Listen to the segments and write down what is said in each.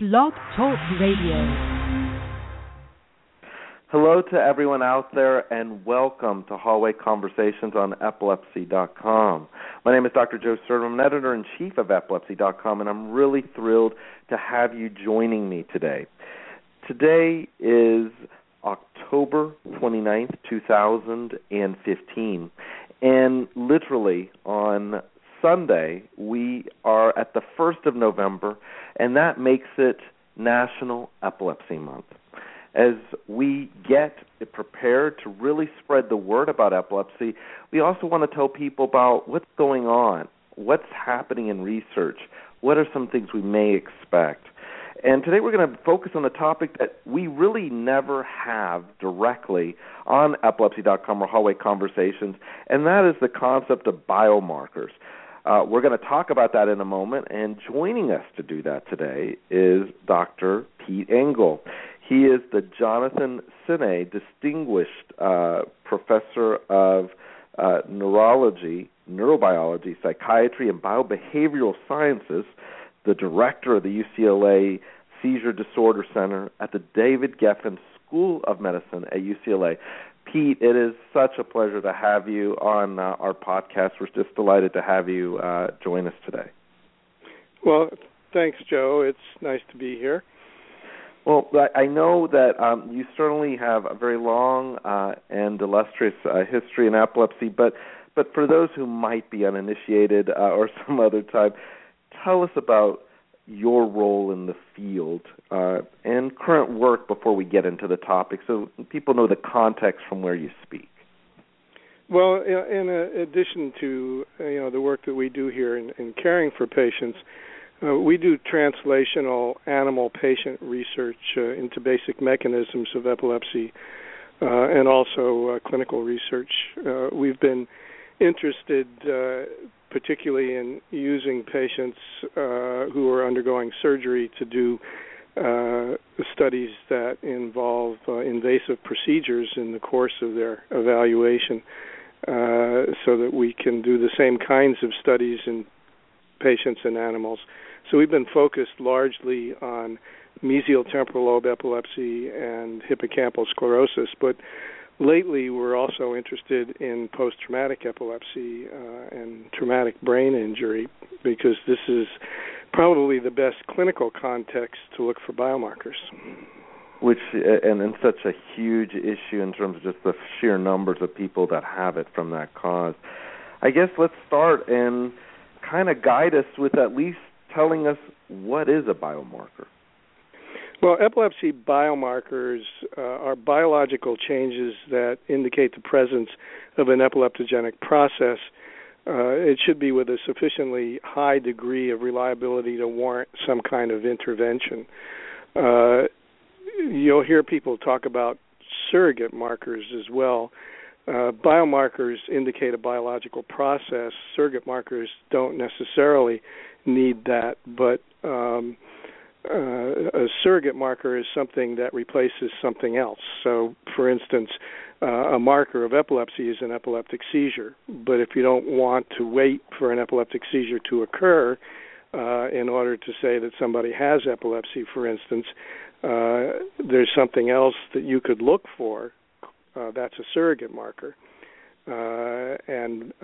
Blog Talk Radio. Hello to everyone out there and welcome to Hallway Conversations on epilepsy.com. My name is Dr. Joe Sirven, I'm editor in chief of epilepsy.com, and I'm really thrilled to have you joining me today. Today is October 29th, 2015, and literally on Sunday, we are at the 1st of November, and that makes it National Epilepsy Month. As we get prepared to really spread the word about epilepsy, we also want to tell people about what's going on, what's happening in research, what are some things we may expect. And today we're going to focus on a topic that we really never have directly on epilepsy.com or hallway conversations, and that is the concept of biomarkers. Uh, we're going to talk about that in a moment, and joining us to do that today is Dr. Pete Engel. He is the Jonathan Sinay Distinguished uh, Professor of uh, Neurology, Neurobiology, Psychiatry, and Biobehavioral Sciences, the director of the UCLA Seizure Disorder Center at the David Geffen School of Medicine at UCLA. Pete, it is such a pleasure to have you on uh, our podcast. We're just delighted to have you uh, join us today. Well, thanks, Joe. It's nice to be here. Well, I know that um, you certainly have a very long uh, and illustrious uh, history in epilepsy, but but for those who might be uninitiated uh, or some other time, tell us about your role in the field uh, and current work before we get into the topic so people know the context from where you speak. Well, in addition to you know the work that we do here in, in caring for patients, uh, we do translational animal patient research uh, into basic mechanisms of epilepsy uh, and also uh, clinical research. Uh, we've been interested particularly in using patients uh, who are undergoing surgery to do uh, studies that involve uh, invasive procedures in the course of their evaluation, uh, so that we can do the same kinds of studies in patients and animals. So we've been focused largely on mesial temporal lobe epilepsy and hippocampal sclerosis, but lately we're also interested in post-traumatic epilepsy uh, and traumatic brain injury because this is probably the best clinical context to look for biomarkers. Which and, and such a huge issue in terms of just the sheer numbers of people that have it from that cause. I guess let's start and kind of guide us with at least telling us what is a biomarker well, epilepsy biomarkers uh, are biological changes that indicate the presence of an epileptogenic process. Uh, it should be with a sufficiently high degree of reliability to warrant some kind of intervention. Uh, you'll hear people talk about surrogate markers as well. Uh, biomarkers indicate a biological process. Surrogate markers don't necessarily need that, but um, uh, a surrogate marker is something that replaces something else. So, for instance, uh, a marker of epilepsy is an epileptic seizure. But if you don't want to wait for an epileptic seizure to occur uh, in order to say that somebody has epilepsy, for instance, uh, there's something else that you could look for. Uh, that's a surrogate marker. Uh, and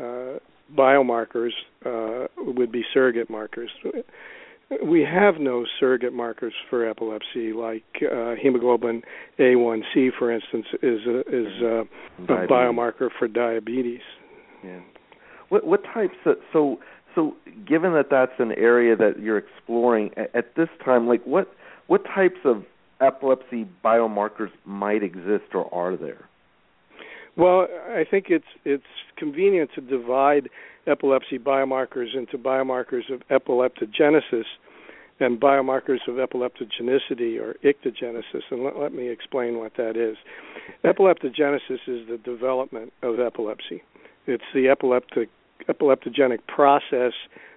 biomarkers would be surrogate markers we have no surrogate markers for epilepsy, like uh, hemoglobin A1C, for instance, is a, is a, a biomarker for diabetes. Yeah. What what types of so so given that that's an area that you're exploring at, at this time, like what what types of epilepsy biomarkers might exist or are there? Well, I think it's it's convenient to divide epilepsy biomarkers into biomarkers of epileptogenesis and biomarkers of epileptogenicity or ictogenesis. And let, let me explain what that is. Epileptogenesis is the development of epilepsy. It's the epileptic epileptogenic process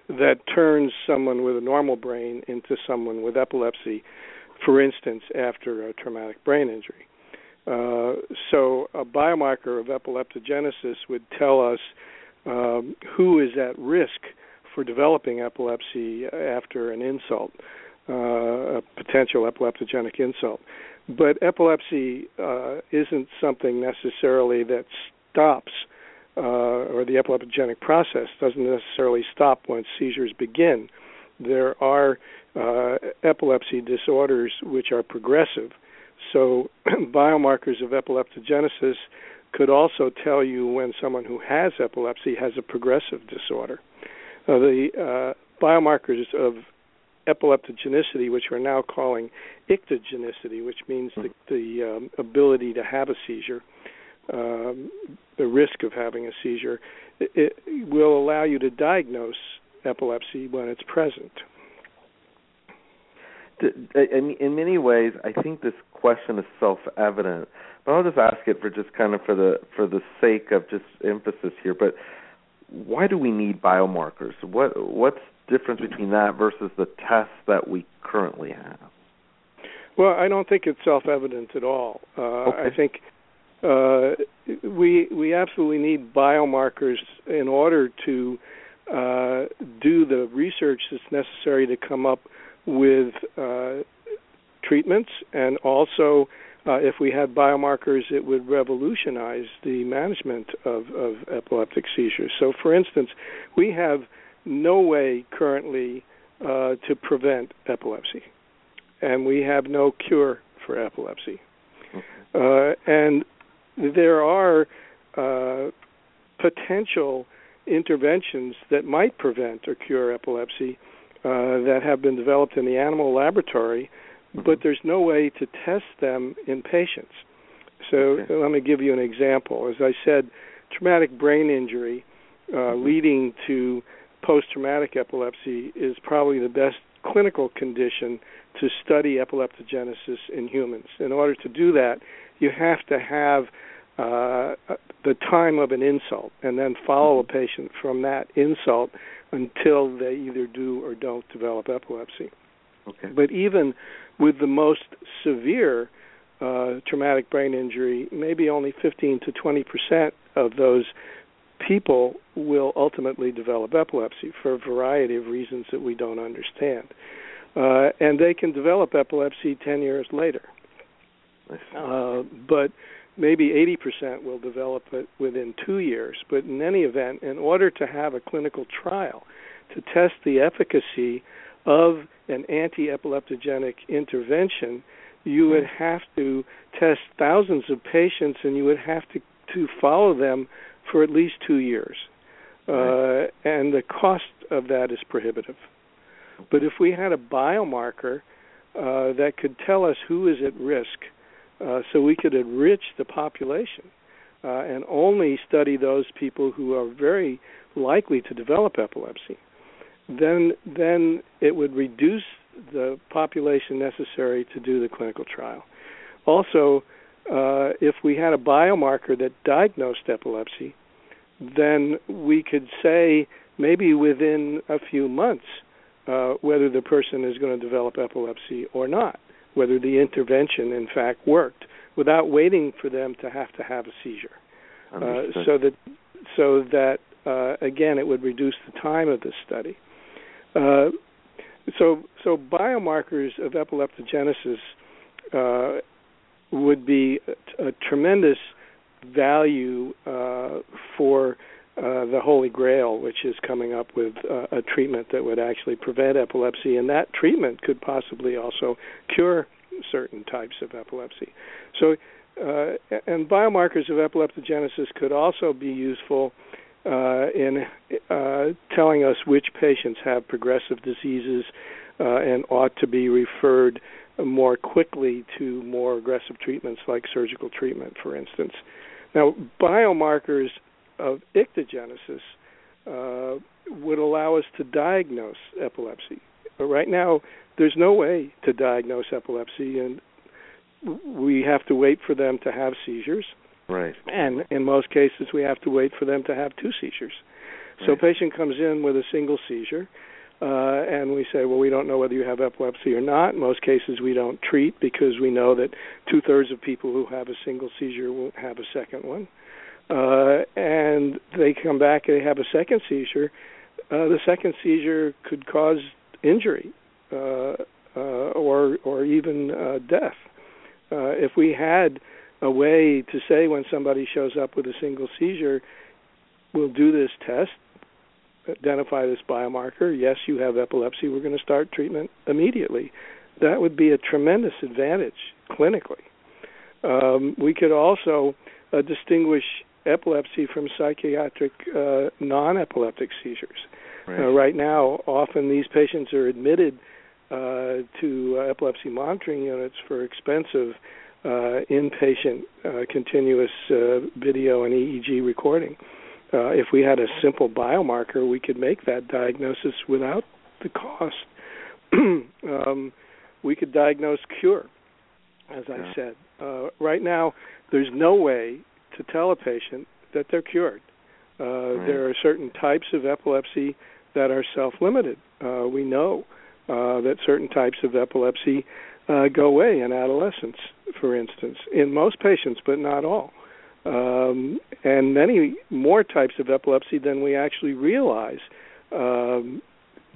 that turns someone with a normal brain into someone with epilepsy, for instance, after a traumatic brain injury. Uh, so, a biomarker of epileptogenesis would tell us um, who is at risk for developing epilepsy after an insult. uh, a potential epileptogenic insult. But epilepsy uh, isn't something necessarily that stops, uh, or the epileptogenic process doesn't necessarily stop once seizures begin. There are uh, epilepsy disorders which are progressive. So, biomarkers of epileptogenesis could also tell you when someone who has epilepsy has a progressive disorder. Uh, the uh, biomarkers of epileptogenicity, which we're now calling ictogenicity, which means the, the um, ability to have a seizure, um, the risk of having a seizure, it, it will allow you to diagnose epilepsy when it's present. In, in many ways, I think this question is self-evident, but I'll just ask it for just kind of for the for the sake of just emphasis here. But why do we need biomarkers? What what's difference between that versus the tests that we currently have? Well, I don't think it's self-evident at all. Uh, okay. I think uh, we we absolutely need biomarkers in order to uh, do the research that's necessary to come up with uh, treatments, and also uh, if we had biomarkers, it would revolutionize the management of, of epileptic seizures. So, for instance, we have no way currently uh, to prevent epilepsy, and we have no cure for epilepsy. Uh, and there are uh, potential interventions that might prevent or cure epilepsy uh, that have been developed in the animal laboratory. But there's no way to test them in patients. So okay. let me give you an example. As I said, traumatic brain injury uh, mm-hmm. leading to post traumatic epilepsy is probably the best clinical condition to study epileptogenesis in humans. In order to do that, you have to have uh, the time of an insult and then follow a patient from that insult until they either do or don't develop epilepsy. Okay. But even with the most severe uh, traumatic brain injury, maybe only 15 to 20 percent of those people will ultimately develop epilepsy for a variety of reasons that we don't understand. Uh, and they can develop epilepsy 10 years later. Uh, but maybe 80% will develop it within two years. But in any event, in order to have a clinical trial to test the efficacy of an anti epileptogenic intervention, you would have to test thousands of patients and you would have to, to follow them for at least two years. Uh, and the cost of that is prohibitive. But if we had a biomarker uh, that could tell us who is at risk, uh, so we could enrich the population uh, and only study those people who are very likely to develop epilepsy, then then it would reduce the population necessary to do the clinical trial. Also, uh, if we had a biomarker that diagnosed epilepsy, then we could say maybe within a few months uh, whether the person is going to develop epilepsy or not, whether the intervention in fact worked, without waiting for them to have to have a seizure. Uh, so that so that uh, again it would reduce the time of the study. Uh, so so biomarkers of epileptogenesis uh, would be a, tremendous value uh, for uh, the Holy Grail, which is coming up with uh, a treatment that would actually prevent epilepsy, and that treatment could possibly also cure certain types of epilepsy. So, and biomarkers of epileptogenesis could also be useful uh, in uh, telling us which patients have progressive diseases and ought to be referred more quickly to more aggressive treatments like surgical treatment, for instance. Now, biomarkers of ictogenesis uh, would allow us to diagnose epilepsy. But right now, there's no way to diagnose epilepsy, and we have to wait for them to have seizures. Right. And in most cases, we have to wait for them to have two seizures. Right. So, a patient comes in with a single seizure uh, and we say, well, we don't know whether you have epilepsy or not. In most cases, we don't treat because we know that two thirds of people who have a single seizure won't have a second one. Uh, and they come back and they have a second seizure. Uh, the second seizure could cause injury. Uh, uh, or or even uh, death. Uh, if we had a way to say when somebody shows up with a single seizure, we'll do this test, identify this biomarker. Yes, you have epilepsy. We're going to start treatment immediately. That would be a tremendous advantage clinically. Um, we could also uh, distinguish epilepsy from psychiatric uh, non-epileptic seizures. Right. Uh, right now, often these patients are admitted uh, to uh, epilepsy monitoring units for expensive uh, inpatient uh, continuous uh, video and EEG recording. Uh, if we had a simple biomarker, we could make that diagnosis without the cost. um, we could diagnose cure, as Yeah. I said. Uh, right now, there's no way to tell a patient that they're cured. Uh, Right. There are certain types of epilepsy that are self-limited. Uh, we know uh, that certain types of epilepsy uh, go away in adolescence, for instance, in most patients, but not all. Um, and many more types of epilepsy than we actually realize um,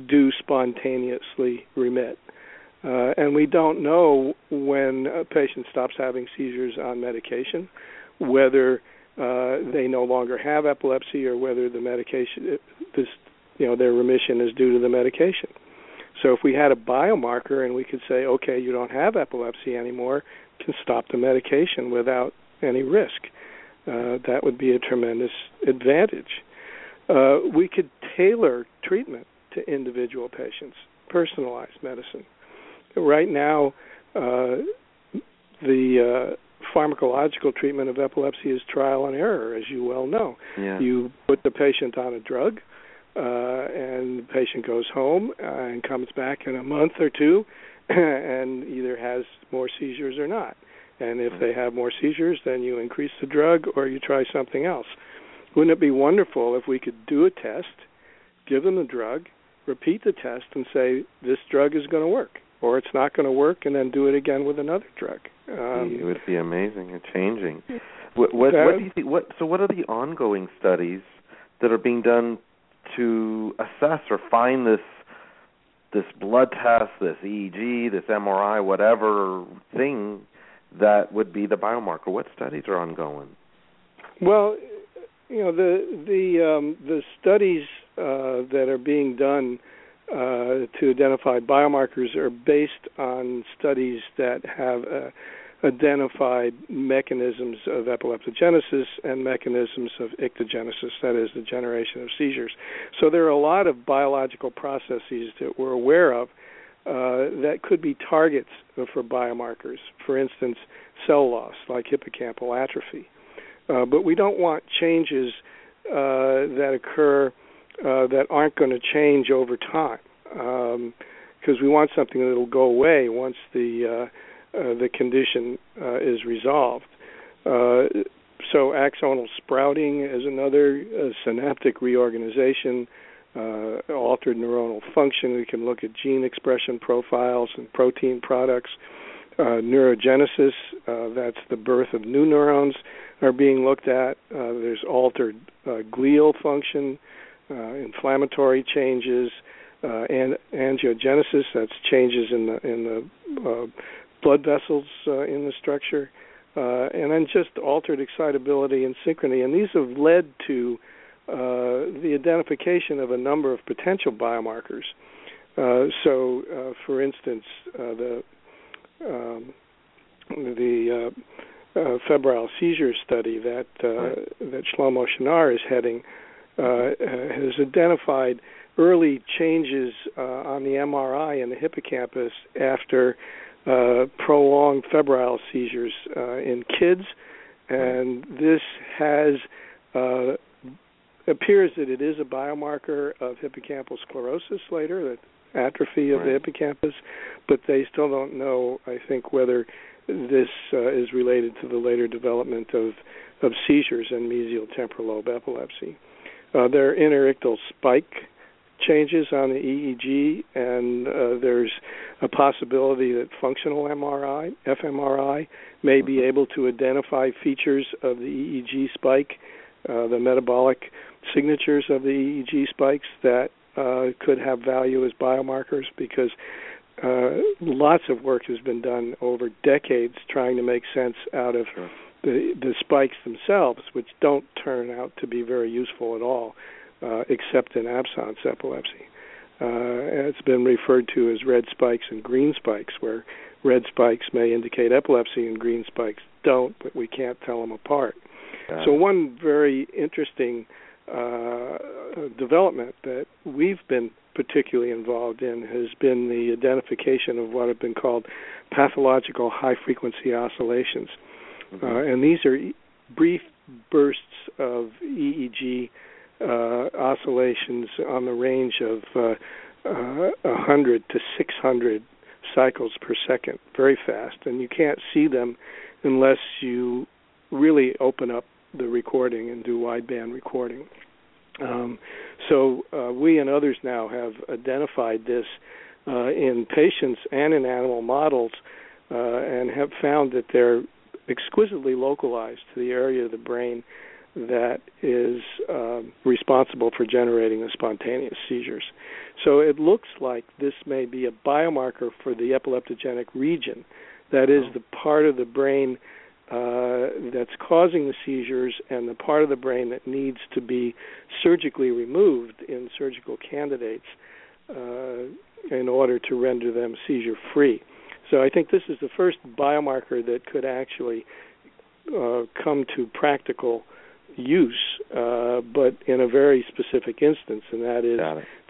do spontaneously remit. Uh, and we don't know when a patient stops having seizures on medication, whether uh, they no longer have epilepsy or whether the medication, this, you know, their remission is due to the medication. So if we had a biomarker and we could say, okay, you don't have epilepsy anymore, can stop the medication without any risk. Uh, that would be a tremendous advantage. Uh, we could tailor treatment to individual patients, personalized medicine. Right now, uh, the uh, pharmacological treatment of epilepsy is trial and error, as you well know. Yeah. You put the patient on a drug, uh, and the patient goes home uh, and comes back in a month or two, and either has more seizures or not. And if they have more seizures, then you increase the drug or you try something else. Wouldn't it be wonderful if we could do a test, give them the drug, repeat the test, and say this drug is going to work, or it's not going to work, and then do it again with another drug? Um, it would be amazing and changing. What, what, what do you think? What so? What are the ongoing studies that are being done to assess or find this this blood test, this EEG, this MRI, whatever thing that would be the biomarker? What studies are ongoing? Well, you know the the um, the studies uh, that are being done uh, to identify biomarkers are based on studies that have uh, identified mechanisms of epileptogenesis and mechanisms of ictogenesis, that is, the generation of seizures. So there are a lot of biological processes that we're aware of uh, that could be targets for biomarkers. For instance, cell loss, like hippocampal atrophy. Uh, but we don't want changes uh, that occur uh, that aren't going to change over time, because we want something that will go away once the uh, the condition uh, is resolved. Uh, so axonal sprouting is another uh, synaptic reorganization, uh, altered neuronal function. We can look at gene expression profiles and protein products. Uh, neurogenesis, uh, that's the birth of new neurons, are being looked at. Uh, there's altered uh, glial function, uh, inflammatory changes, uh, and angiogenesis, that's changes in the in the uh, blood vessels uh, in the structure, uh, and then just altered excitability and synchrony. And these have led to uh, the identification of a number of potential biomarkers. Uh, so, uh, for instance, uh, the um, the uh, uh, febrile seizure study that uh, that Shlomo Shinnar is heading uh, has identified early changes uh, on the MRI in the hippocampus after uh, prolonged febrile seizures uh, in kids, and this has uh, appears that it is a biomarker of hippocampal sclerosis later, that atrophy of the hippocampus, but they still don't know, I think, whether this uh, is related to the later development of, of seizures and mesial temporal lobe epilepsy. Uh, there are interictal spike changes on the EEG, and uh, there's a possibility that functional MRI, fMRI, may be able to identify features of the EEG spike, uh, the metabolic signatures of the EEG spikes that uh, could have value as biomarkers because uh, lots of work has been done over decades trying to make sense out of Sure. the the spikes themselves, which don't turn out to be very useful at all, uh, except in absence epilepsy. Uh, it's been referred to as red spikes and green spikes, where red spikes may indicate epilepsy and green spikes don't, but we can't tell them apart. So one very interesting uh, development that we've been particularly involved in has been the identification of what have been called pathological high frequency oscillations. Mhm. Uh, and these are brief bursts of EEG uh, on the range of uh, uh, 100 to 600 cycles per second, very fast. And you can't see them unless you really open up the recording and do wideband recording. Um, so uh, we and others now have identified this uh, in patients and in animal models uh, and have found that they're exquisitely localized to the area of the brain that is um, responsible for generating the spontaneous seizures. So it looks like this may be a biomarker for the epileptogenic region, that is, Oh. the part of the brain uh, that's causing the seizures and the part of the brain that needs to be surgically removed in surgical candidates uh, in order to render them seizure free. So I think this is the first biomarker that could actually uh, come to practical use, uh, but in a very specific instance, and that is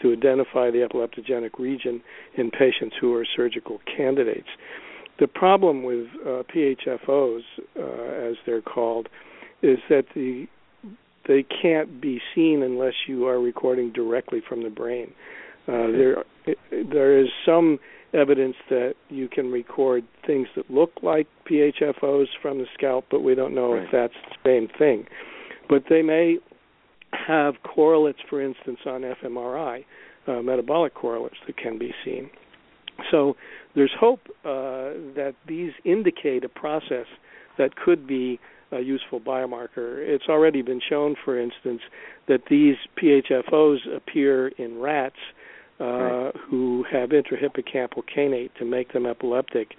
to identify the epileptogenic region in patients who are surgical candidates. The problem with uh, PHFOs, uh, as they're called, is that the they can't be seen unless you are recording directly from the brain. Uh, there, there is some evidence that you can record things that look like PHFOs from the scalp, but we don't know Right. if that's the same thing. But they may have correlates, for instance, on fMRI, uh, metabolic correlates that can be seen. So there's hope uh, that these indicate a process that could be a useful biomarker. It's already been shown, for instance, that these PHFOs appear in rats uh, Right. who have intrahippocampal kainate to make them epileptic.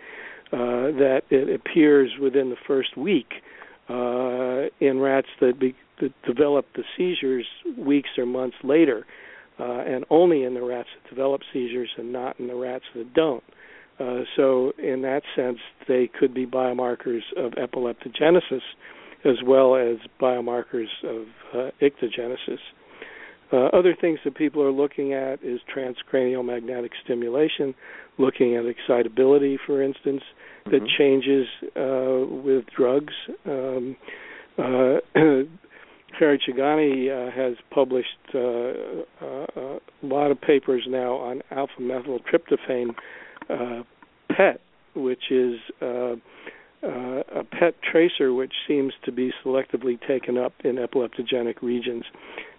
Uh, that it appears within the first week uh, in rats that, be, that develop the seizures weeks or months later, uh, and only in the rats that develop seizures and not in the rats that don't. Uh, so, in that sense, they could be biomarkers of epileptogenesis as well as biomarkers of uh, ictogenesis. Uh, other things that people are looking at is transcranial magnetic stimulation, looking at excitability, for instance, that Mhm. changes uh, with drugs. Um, uh, Harry Chugani uh, has published uh, uh, a lot of papers now on alpha methyltryptophan uh, PET, which is uh, uh, a PET tracer which seems to be selectively taken up in epileptogenic regions.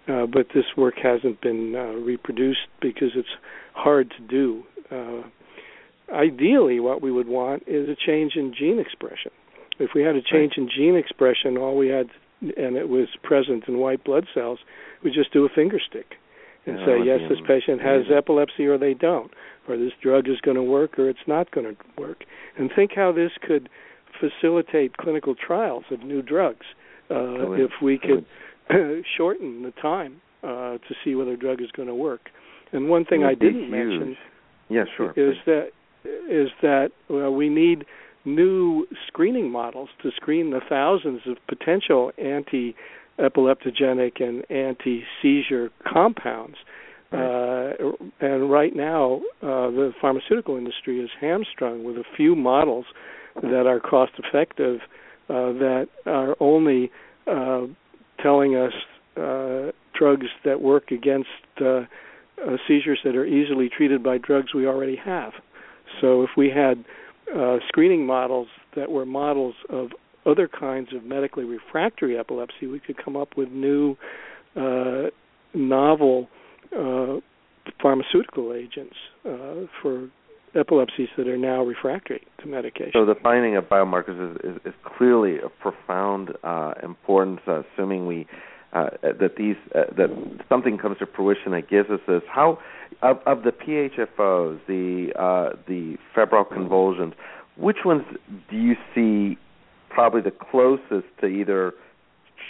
Uh, but this work hasn't been uh, reproduced because it's hard to do. Uh, ideally, what we would want is a change in gene expression. If we had a change in gene expression, all we had, and it was present in white blood cells, we just do a finger stick and say, yes, this patient has epilepsy or they don't, or this drug is going to work or it's not going to work. And think how this could facilitate clinical trials of new drugs uh, if we could shorten the time uh, to see whether a drug is going to work. And one thing I didn't mention huge. Yeah, sure. is please. that is that well, we need new screening models to screen the thousands of potential anti epileptogenic and anti seizure compounds. Uh, and right now, uh, the pharmaceutical industry is hamstrung with a few models that are cost effective, uh, that are only uh, telling us uh, drugs that work against uh, uh, seizures that are easily treated by drugs we already have. So if we had uh, screening models that were models of other kinds of medically refractory epilepsy, we could come up with new, uh, novel uh, pharmaceutical agents uh, for epilepsies that are now refractory to medication. So the finding of biomarkers is, is, is clearly of profound uh, importance, uh, assuming we uh, that these uh, that something comes to fruition that gives us this. How of, of the PHFOs, the uh, the febrile convulsions, which ones do you see probably the closest to either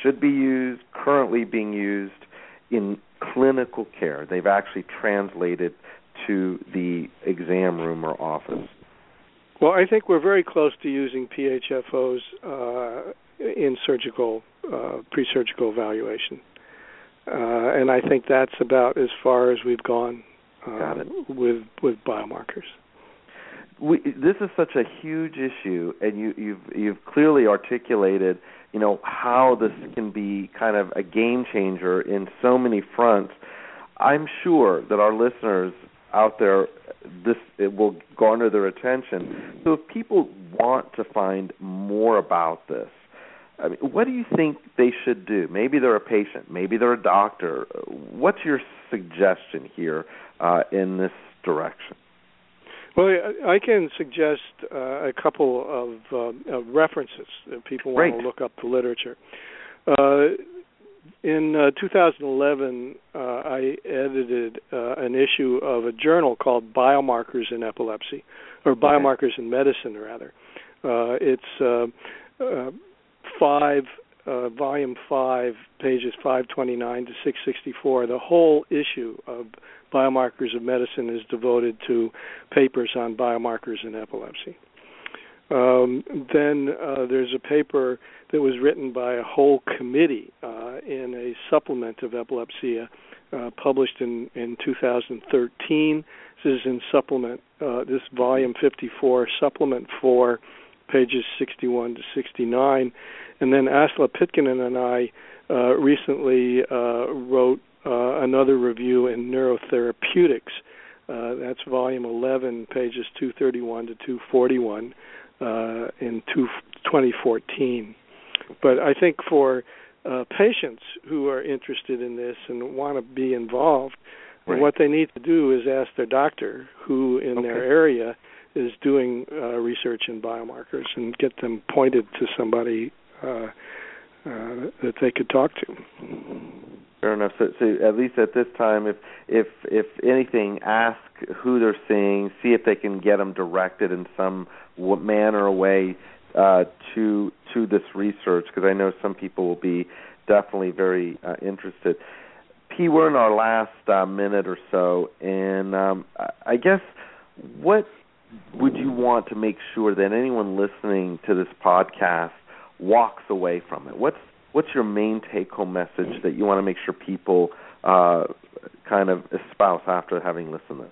should be used, currently being used in clinical care? They've actually translated to the exam room or office. Well, I think we're very close to using PHFOs uh, in surgical uh, pre-surgical evaluation, uh, and I think that's about as far as we've gone uh, with with biomarkers. We, this is such a huge issue, and you, you've you've clearly articulated, you know, how this can be kind of a game changer in so many fronts. I'm sure that our listeners out there this it will garner their attention. So if people want to find more about this, I mean, what do you think they should do? Maybe they're a patient, maybe they're a doctor. What's your suggestion here uh, in this direction? Well, I can suggest uh, a couple of, uh, of references if people want Great. to look up the literature. Uh, in uh, 2011, uh, I edited uh, an issue of a journal called Biomarkers in Epilepsy, or Biomarkers in Medicine, rather. Uh, it's uh, uh, five, volume five, pages 529 to 664. The whole issue of Biomarkers of Medicine is devoted to papers on biomarkers in epilepsy. Um, then uh, there's a paper that was written by a whole committee uh, in a supplement of Epilepsia, uh, published in in 2013. This is in supplement. Uh, this volume 54, supplement four, pages 61 to 69, and then Asla Pitkänen and I uh, recently uh, wrote another review in Neurotherapeutics. that's volume 11, pages 231 to 241 uh, in two, 2014. But I think for uh, patients who are interested in this and want to be involved, right. what they need to do is ask their doctor, who in okay. their area is doing uh, research in biomarkers, and get them pointed to somebody uh, uh, that they could talk to. Fair enough. So, so at least at this time, if if if anything, ask who they're seeing, see if they can get them directed in some manner or way uh, to to this research, because I know some people will be definitely very uh, interested. P, we're in our last uh, minute or so, and um, I guess what would you want to make sure that anyone listening to this podcast walks away from it? What's what's your main take home message that you want to make sure people uh, kind of espouse after having listened to this?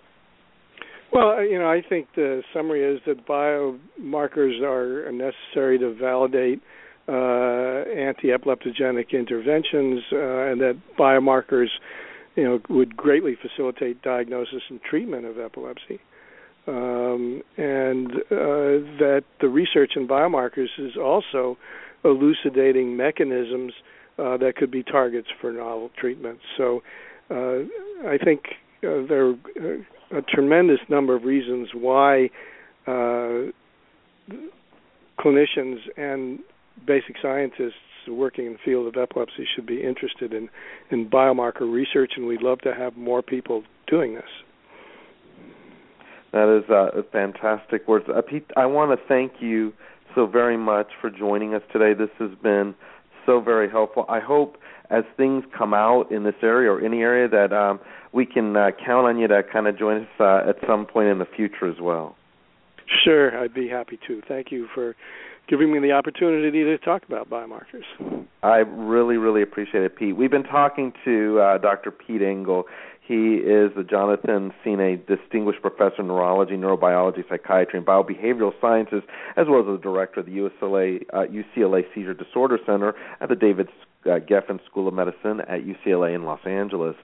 Well, you know, I think the summary is that biomarkers are necessary to validate uh, anti-epileptogenic interventions, uh, and that biomarkers, you know, would greatly facilitate diagnosis and treatment of epilepsy. Um, and uh, that the research in biomarkers is also elucidating mechanisms uh, that could be targets for novel treatments. So uh, I think uh, there are a tremendous number of reasons why uh, clinicians and basic scientists working in the field of epilepsy should be interested in, in biomarker research, and we'd love to have more people doing this. That is uh, fantastic words. Uh, Pete, I want to thank you so very much for joining us today. This has been so very helpful. I hope as things come out in this area or any area that um, we can uh, count on you to kind of join us uh, at some point in the future as well. Sure, I'd be happy to. Thank you for giving me the opportunity to talk about biomarkers. I really, really appreciate it, Pete. We've been talking to uh, Dr. Pete Engel. He is the Jonathan Sinay Distinguished Professor of Neurology, Neurobiology, Psychiatry, and Biobehavioral Sciences, as well as the Director of the UCLA, uh, UCLA Seizure Disorder Center at the David uh, Geffen School of Medicine at UCLA in Los Angeles.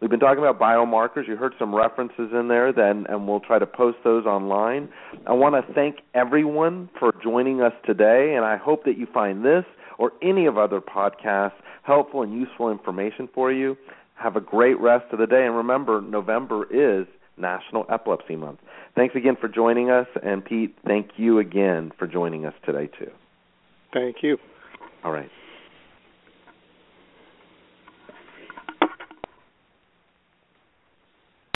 We've been talking about biomarkers. You heard some references in there, then, and we'll try to post those online. I want to thank everyone for joining us today, and I hope that you find this or any of other podcasts helpful and useful information for you. Have a great rest of the day. And remember, November is National Epilepsy Month. Thanks again for joining us. And Pete, thank you again for joining us today, too. Thank you. All right.